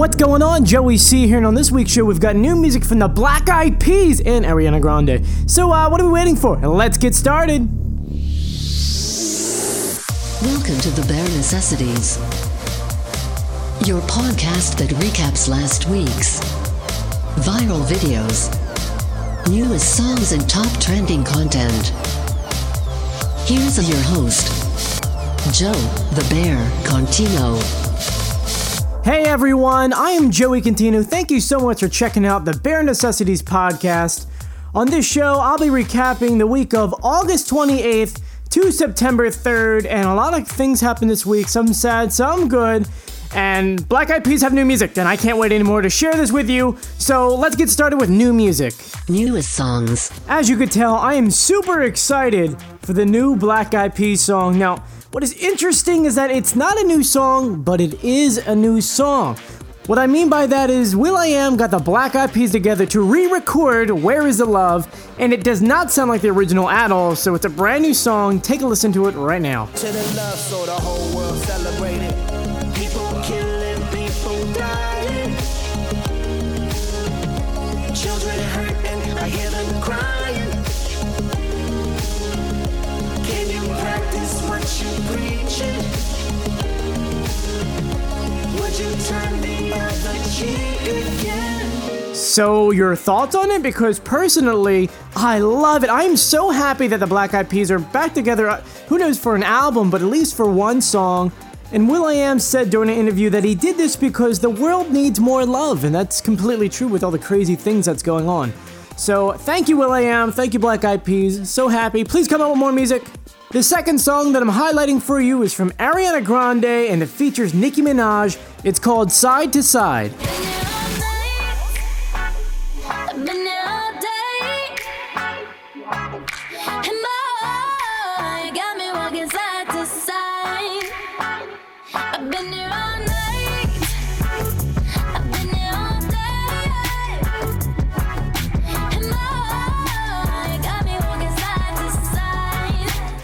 What's going on? Joey C here, and on this week's show, we've got new music from the Black Eyed Peas and Ariana Grande. So, uh, what are we waiting for? Let's get started. Welcome to the Bear Necessities, your podcast that recaps last week's viral videos, newest songs, and top trending content. Here's your host, Joe the Bear Contino. Hey everyone, I am Joey Contino. Thank you so much for checking out the Bear Necessities podcast. On this show, I'll be recapping the week of August 28th to September 3rd, and a lot of things happened this week. Some sad, some good. And Black Eyed Peas have new music, and I can't wait anymore to share this with you. So let's get started with new music. Newest songs. As you could tell, I am super excited for the new Black Eyed Peas song. Now, what is interesting is that it's not a new song, but it is a new song. What I mean by that is will.i.am got the Black Eyed Peas together to re-record Where Is the Love, and it does not sound like the original at all, so it's a brand new song. Take a listen to it right now. So, your thoughts on it? Because personally, I love it. I am so happy that the Black Eyed Peas are back together. uh, Who knows for an album, but at least for one song. And will.i.am said during an interview that he did this because the world needs more love, and that's completely true with all the crazy things that's going on. So, thank you, will.i.am. Thank you, Black Eyed Peas. So happy. Please come out with more music. The second song that I'm highlighting for you is from Ariana Grande and it features Nicki Minaj. It's called Side to Side.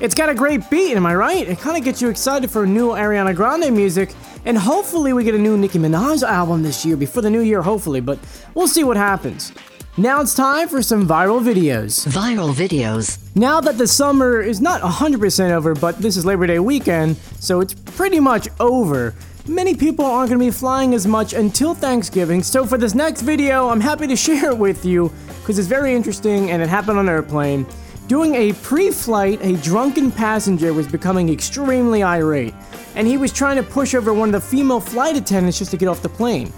It's got a great beat, am I right? It kind of gets you excited for new Ariana Grande music, and hopefully we get a new Nicki Minaj album this year before the new year, hopefully, but we'll see what happens. Now it's time for some viral videos. Viral videos. Now that the summer is not 100% over, but this is Labor Day weekend, so it's pretty much over. Many people aren't going to be flying as much until Thanksgiving, so for this next video, I'm happy to share it with you because it's very interesting and it happened on an airplane. During a pre flight, a drunken passenger was becoming extremely irate, and he was trying to push over one of the female flight attendants just to get off the plane.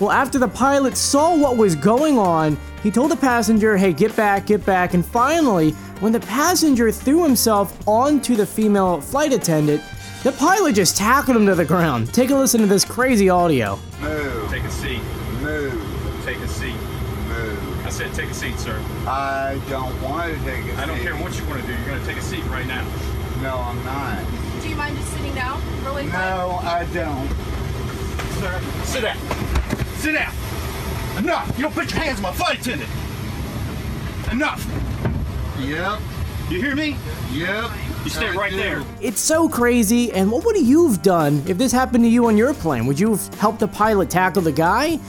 Well, after the pilot saw what was going on, he told the passenger, hey, get back, get back. And finally, when the passenger threw himself onto the female flight attendant, the pilot just tackled him to the ground. Take a listen to this crazy audio. Move. Take a seat. Move. Take a seat. Move. I said take a seat, sir. I don't want to take a seat. I don't care what you want to do. You're going to take a seat right now. No, I'm not. Do you mind just sitting down really quick? No, I don't. Sir, sit down. Sit down. Enough. You don't put your hands on my flight attendant. Enough. Yep. You hear me? Yep. You stay right there. It's so crazy, and what would you've done if this happened to you on your plane? Would you have helped the pilot tackle the guy?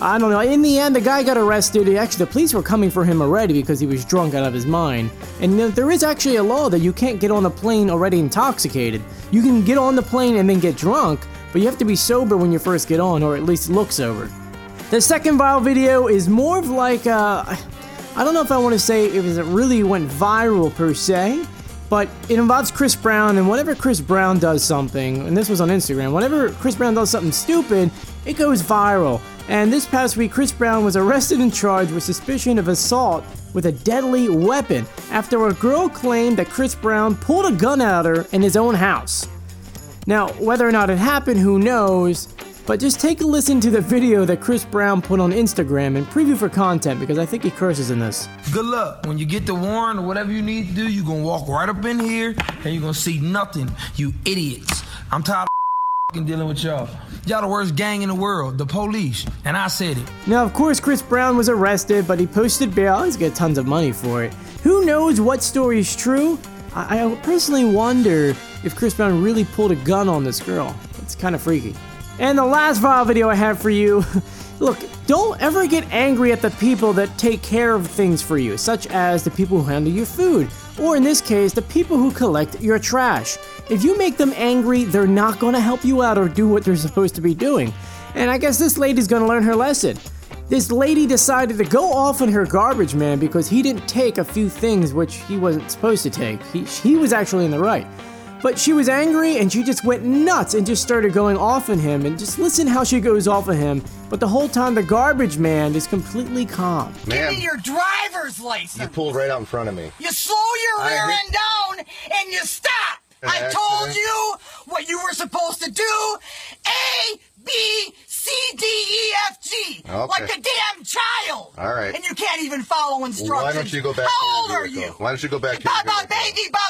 I don't know. In the end, the guy got arrested. Actually, the police were coming for him already because he was drunk out of his mind. And there is actually a law that you can't get on a plane already intoxicated. You can get on the plane and then get drunk, but you have to be sober when you first get on, or at least look sober. The second viral video is more of like uh, I don't know if I want to say it was it really went viral per se, but it involves Chris Brown and whenever Chris Brown does something, and this was on Instagram, whenever Chris Brown does something stupid, it goes viral. And this past week, Chris Brown was arrested and charged with suspicion of assault with a deadly weapon after a girl claimed that Chris Brown pulled a gun at her in his own house. Now, whether or not it happened, who knows? But just take a listen to the video that Chris Brown put on Instagram and preview for content because I think he curses in this. Good luck. When you get the warrant or whatever you need to do, you're gonna walk right up in here and you're gonna see nothing. You idiots. I'm tired fing dealing with y'all. Y'all the worst gang in the world, the police. And I said it. Now, of course, Chris Brown was arrested, but he posted bail. He's got tons of money for it. Who knows what story is true? I, I personally wonder if Chris Brown really pulled a gun on this girl. It's kind of freaky. And the last viral video I have for you look, don't ever get angry at the people that take care of things for you, such as the people who handle your food, or in this case, the people who collect your trash. If you make them angry, they're not gonna help you out or do what they're supposed to be doing. And I guess this lady's gonna learn her lesson. This lady decided to go off on her garbage man because he didn't take a few things which he wasn't supposed to take. He, he was actually in the right. But she was angry and she just went nuts and just started going off on him. And just listen how she goes off on him. But the whole time, the garbage man is completely calm. Give me your driver's license. you pulled right out in front of me. You slow your I rear hit- end down and you stop. An I told you what you were supposed to do. A, B, C, D, E, F, G. Okay. Like a damn child. All right. And you can't even follow instructions. Well, why don't you go back How old are you? Why don't you go back to your Baba baby, baba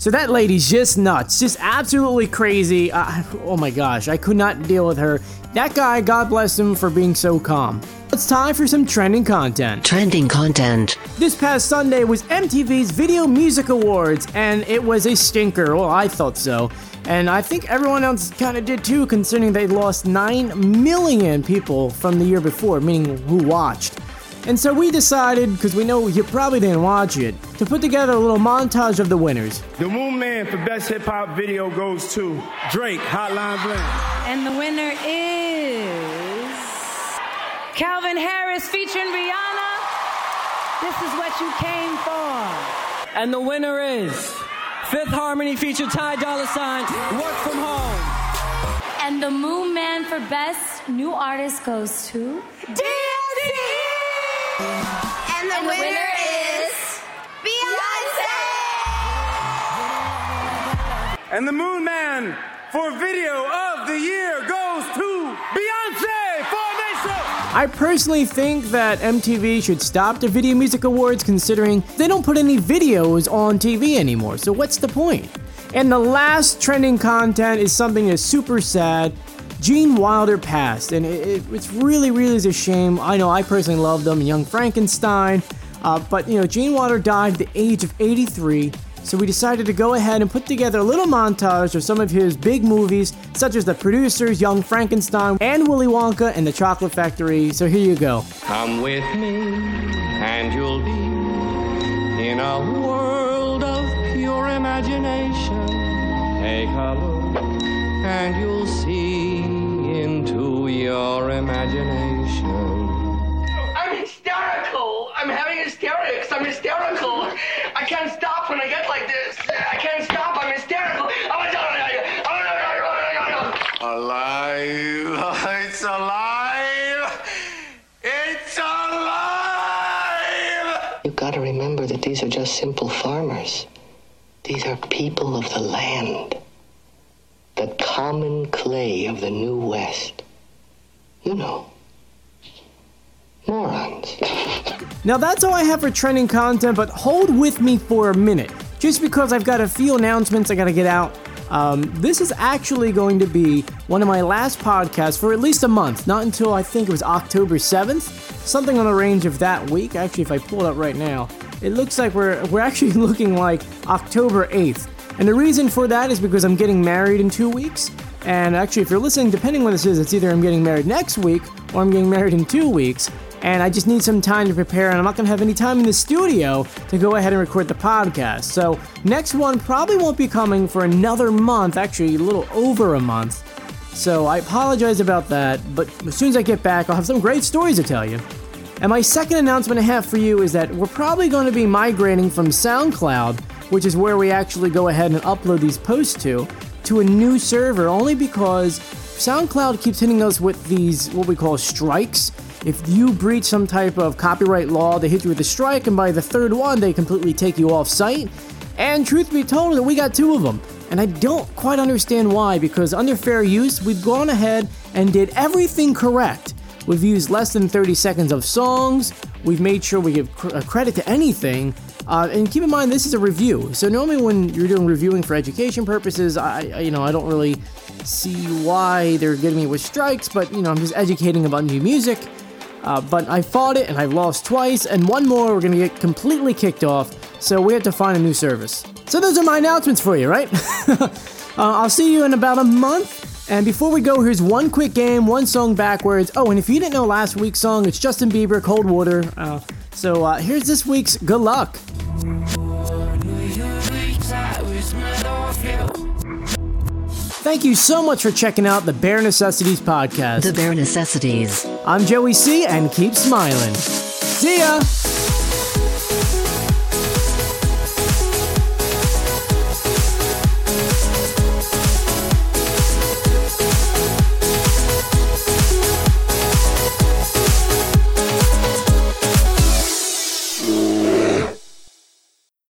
So that lady's just nuts, just absolutely crazy. Uh, oh my gosh, I could not deal with her. That guy, God bless him for being so calm. It's time for some trending content. Trending content. This past Sunday was MTV's Video Music Awards, and it was a stinker. Well, I thought so. And I think everyone else kind of did too, considering they lost 9 million people from the year before, meaning who watched. And so we decided, because we know you probably didn't watch it, to put together a little montage of the winners. The Moon Man for Best Hip Hop Video goes to Drake, Hotline Bling. And the winner is Calvin Harris featuring Rihanna. This is what you came for. And the winner is Fifth Harmony featured Ty Dolla Sign, Work From Home. And the Moon Man for Best New Artist goes to And the, winner, is Beyonce. And the Moon Man for Video of the Year goes to Beyonce Formation. I personally think that MTV should stop the Video Music Awards considering they don't put any videos on TV anymore, so what's the point? And the last trending content is something that's super sad. Gene Wilder passed, and it, it- it's really, really is a shame. I know I personally loved him, Young Frankenstein, uh, but you know, Gene Wilder died at the age of 83. So we decided to go ahead and put together a little montage of some of his big movies, such as The Producers, Young Frankenstein, and Willy Wonka and the Chocolate Factory. So here you go. Come with me, and you'll be in a world of pure imagination. Take a look, and you'll see into your imagination. I'm hysterical. I'm having hysterics. I'm hysterical. I can't stop when I get like this. I can't stop. I'm hysterical. Alive. It's alive. It's alive. You've got to remember that these are just simple farmers. These are people of the land. Common clay of the New West. You know. Morons. Now that's all I have for trending content, but hold with me for a minute. Just because I've got a few announcements I gotta get out. Um, this is actually going to be one of my last podcasts for at least a month, not until I think it was October 7th, something on the range of that week. Actually, if I pull it up right now, it looks like we're we're actually looking like October 8th. And the reason for that is because I'm getting married in two weeks. And actually, if you're listening, depending when this is, it's either I'm getting married next week or I'm getting married in two weeks. And I just need some time to prepare, and I'm not to have any time in the studio to go ahead and record the podcast. So, next one probably won't be coming for another month, actually, a little over a month. So, I apologize about that, but as soon as I get back, I'll have some great stories to tell you. And my second announcement I have for you is that we're probably going to be migrating from SoundCloud, which is where we actually go ahead and upload these posts to, to a new server only because SoundCloud keeps hitting us with these, what we call strikes. If you breach some type of copyright law, they hit you with a strike, and by the third one, they completely take you off site. And truth be told, we got two of them. And I don't quite understand why, because under fair use, we've gone ahead and did everything correct. We've used less than 30 seconds of songs. We've made sure we give uh, credit to anything. Uh, and keep in mind, this is a review. So normally, when you're doing reviewing for education purposes, I, I you know I don't really see why they're getting me with strikes, but you know I'm just educating about new music. Uh, but I fought it and I lost twice, and one more we're gonna get completely kicked off. So we have to find a new service. So those are my announcements for you, right? uh, I'll see you in about a month. And before we go, here's one quick game, one song backwards. Oh, and if you didn't know last week's song, it's Justin Bieber, Cold Water. Uh, so uh, here's this week's Good Luck. Thank you so much for checking out the Bear Necessities podcast. The Bear Necessities. I'm Joey C, and keep smiling. See ya!